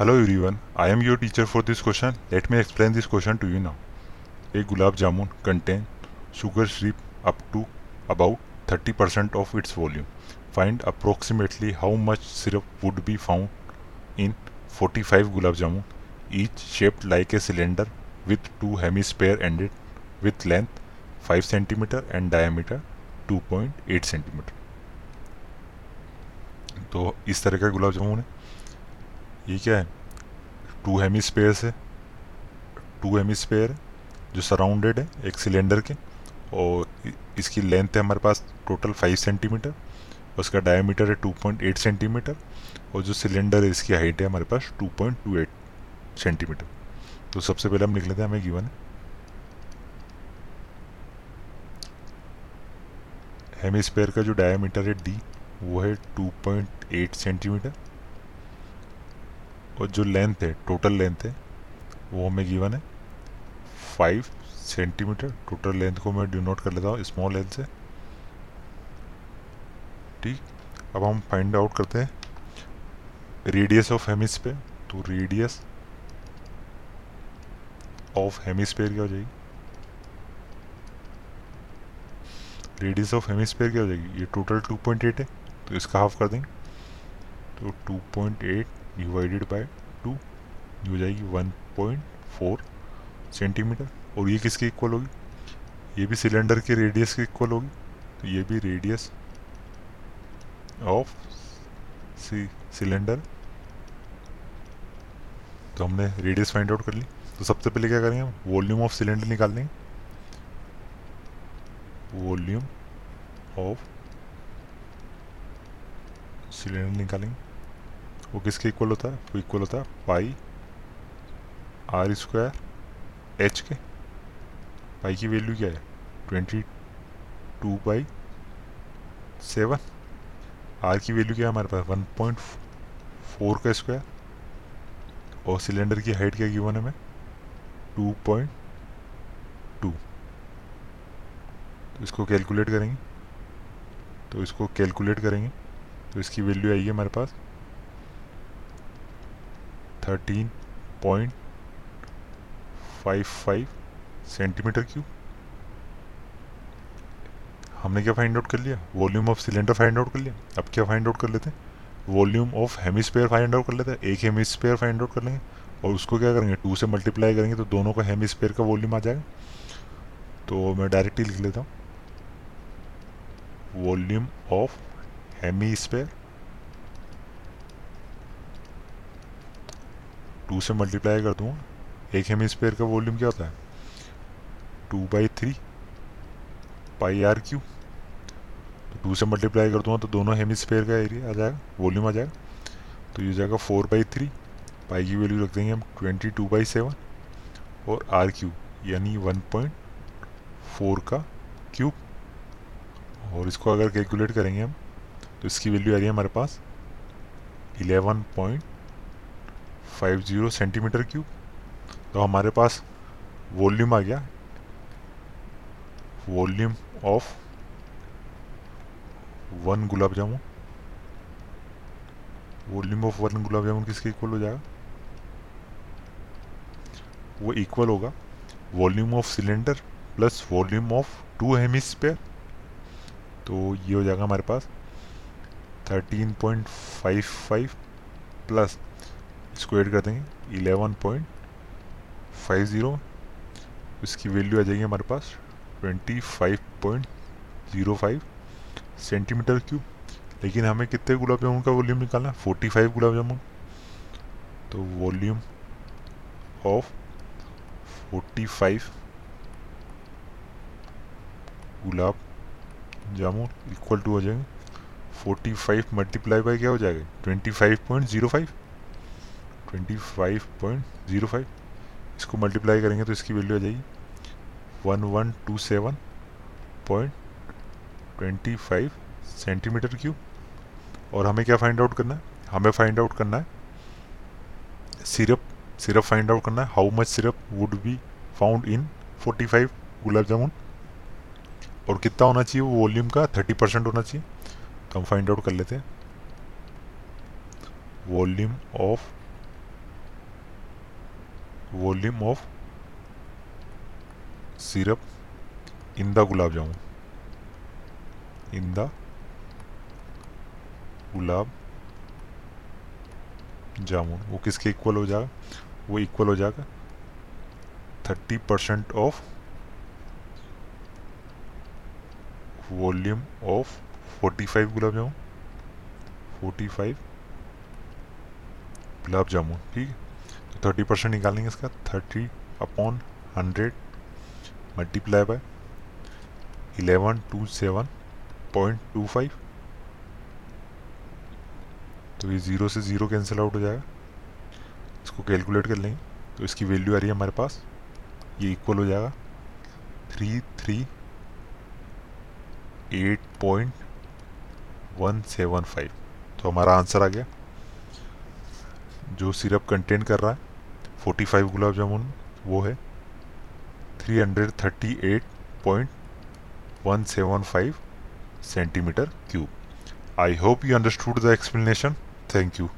Hello everyone I am your teacher for this question let me explain this question to you now एक gulab jamun contain sugar syrup up to about thirty percent of its volume find approximately how much syrup would be found in forty five gulab jamun each shaped like a cylinder with two hemisphere ended with length five centimetre and diameter two point eight centimetre तो इस तरह का गुलाब जामुन है। ये क्या है? Two hemisphere है। Two hemisphere जो सराउंडेड है, एक सिलेंडर के, और इसकी लेंथ है हमारे पास टोटल फाइव सेंटीमीटर उसका डायमीटर है टू पॉइंट एट सेंटीमीटर और जो सिलेंडर है, इसकी हाइट है हमारे पास two point two eight centimetre तो सबसे पहले हम लिख लेते हैं, हमें गिवन है। हेमी स्पेयर का जो डायमीटर है डी वो है 2.8 सेंटीमीटर और जो लेंथ है टोटल लेंथ है, वो हमें गिवन है। फाइव सेंटीमीटर टोटल लेंथ को मैं डिनोट कर लेता हूँ स्मॉल लेंथ से। ठीक? अब हम फाइंड आउट करते हैं। रेडियस ऑफ़ हेमिस्फेयर तो रेडियस ऑफ़ हेमिस्फेयर क्या हो जाएगी? रेडियस ऑफ़ हेमिस्फेयर क्या हो जाएगी? ये टोटल 2.8 है तो इसका हाफ़ कर देंगे। तो 2.8 डिवाइडेड बाय हो जाएगी 1.4 सेंटीमीटर। और ये किसके इक्वल होगी? ये भी सिलेंडर के रेडियस के इक्वल होगी। तो ये भी रेडियस ऑफ़ सी सिलेंडर तो हमने रेडियस फाइंड आउट कर ली। तो सबसे पहले क्या करेंगे हम? वॉल्यूम ऑफ़ सिलेंडर निकाल देंगे वॉल्यूम ऑफ़ सिलेंडर निकालेंगे। वो किसके इक्वल होता है? वो इक्वल होता है पाई आर स्क्वायर एच के पाई की वैल्यू क्या है? Twenty two by seven R की वैल्यू क्या है हमारे पास? वन पॉइंट फोर का स्क्वायर और सिलेंडर की हाइट क्या गिवन है हमें? टू पॉइंट टू तो इसको कैलकुलेट करेंगे। तो इसको कैलकुलेट करेंगे। तो इसकी वैल्यू आएगी हमारे पास thirteen point five five centimetre cube हमने क्या फाइंड आउट कर लिया? Volume of cylinder find out कर लिया? अब क्या फाइंड आउट कर लेते हैं? Volume of hemisphere find out कर लेते हैं। एक हेमिस्पेयर फाइंड आउट कर लेंगे और उसको क्या करेंगे? टू से मल्टीप्लाई करेंगे तो दोनों का हेमिस्पेयर का वॉल्यूम आ जाएगा। तो मैं डायरेक्टली लिख लेता हूँ। वॉल्यूम ऑफ़ हेमिस्पेयर टू से मल्टीप्लाई कर दूँगा। एक हेमिस्फेयर का वॉल्यूम क्या होता है? Two by three pi R cube तो टू से मल्टीप्लाई कर दूँगा तो दोनों हेमिस्फेयर का एरिया आ जाएगा वॉल्यूम आ जाएगा। तो ये जाएगा फोर बाई थ्री पाई की वैल्यू रख देंगे हम ट्वेंटी टू बाई सेवन और आर क्यू यानी वन पॉइंट फोर का क्यूब और इसको अगर कैलकुलेट करेंगे हम तो इसकी वैल्यू आ रही है हमारे पास eleven point five zero centimetre cube तो हमारे पास वॉल्यूम आ गया। Volume of one gulab jamun. Volume of one gulab jamun किसके इक्वल हो जाएगा? वो इक्वल होगा। Volume of cylinder plus volume of two hemisphere तो ये हो जाएगा हमारे पास thirteen point five five plus square कर देंगे। इलेवन पॉइंट फाइव ज़ीरो इसकी वैल्यू आ जाएगी हमारे पास twenty five point zero five centimetre cube लेकिन हमें कितने गुलाब जामुन का वॉल्यूम निकालना है? Forty five gulab jamun. तो volume of forty five gulab jamun equal to हो जाएँगे। फोर्टी फाइव मल्टीप्लाई बाई क्या हो जाएगा? Twenty five point zero five twenty five point zero five इसको मल्टीप्लाई करेंगे तो इसकी वैल्यू आ जाएगी one one two seven point twenty five centimetre cube. और हमें क्या फाइंड आउट करना है? हमें फाइंड आउट करना है सिरप सिरप फाइंड आउट करना है how much syrup would be found in forty five gulab jamun. और कितना होना चाहिए? वो वॉल्यूम का थर्टी परसेंट होना चाहिए। तो हम फाइंड आउट कर लेते हैं। Volume of volume of syrup in the gulab jamun in the gulab jamun वो किसके इक्वल हो जाएगा? वो इक्वल हो जाएगा thirty percent of volume of forty five gulab jamun forty five gulab jamun ठीक है? थर्टी परसेंट निकालेंगे इसका thirty upon hundred multiply by eleven two seven point two five तो ये ज़ीरो से ज़ीरो कैंसिल आउट हो जाएगा। इसको कैलकुलेट कर लेंगे तो इसकी वैल्यू आ रही है हमारे पास, ये इक्वल हो जाएगा three three eight point one seven five तो हमारा आंसर आ गया। जो सिरप कंटेन कर रहा है फोर्टी फाइव गुलाब जामुन, वो है। Three hundred thirty eight point one seven five centimetre cube I hope you understood the explanation thank you